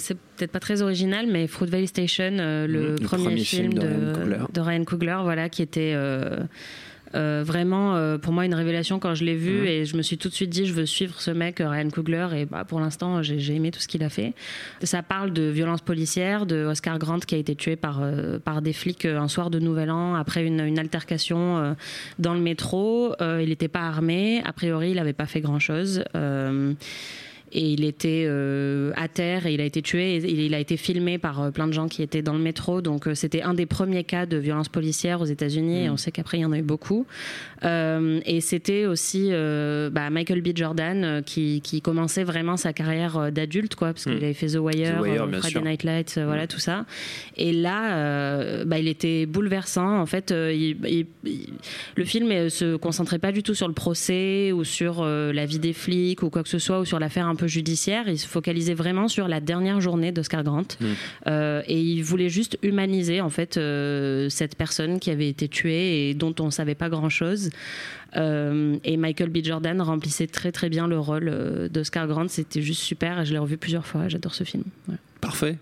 C'est peut-être pas très original, mais Fruit Valley Station, le, Mmh, le premier, premier film, film de de, Ryan Coogler. de Ryan Coogler, voilà, qui était euh, euh, vraiment euh, pour moi une révélation quand je l'ai vu Mhm. et je me suis tout de suite dit je veux suivre ce mec euh, Ryan Coogler et bah, pour l'instant j'ai aimé tout ce qu'il a fait. Ça parle de violence policière, de Oscar Grant qui a été tué par euh, par des flics euh, un soir de Nouvel An après une, une altercation euh, dans le métro. Euh, il n'était pas armé, a priori il n'avait pas fait grand chose. Et il était euh, à terre et il a été tué. Et il a été filmé par euh, plein de gens qui étaient dans le métro. Donc euh, c'était un des premiers cas de violence policière aux États-Unis. Et on sait qu'après il y en a eu beaucoup. Et c'était aussi bah, Michael B. Jordan qui, qui commençait vraiment sa carrière d'adulte, quoi, parce qu'il avait fait The Wire, The Wire, bien Friday sûr. Night Lights, voilà tout ça. Et là, bah, il était bouleversant. En fait, il- il- il- le film se concentrait pas du tout sur le procès ou sur la vie des flics ou quoi que ce soit ou sur l'affaire un peu judiciaire. Il se focalisait vraiment sur la dernière journée d'Oscar Grant. Euh, et il voulait juste humaniser en fait euh, cette personne qui avait été tuée et dont on savait pas grand chose. et Michael B. Jordan remplissait très très bien le rôle euh, d'Oscar Grant. C'était juste super. et Je l'ai revu plusieurs fois. J'adore ce film. Ouais. Parfait.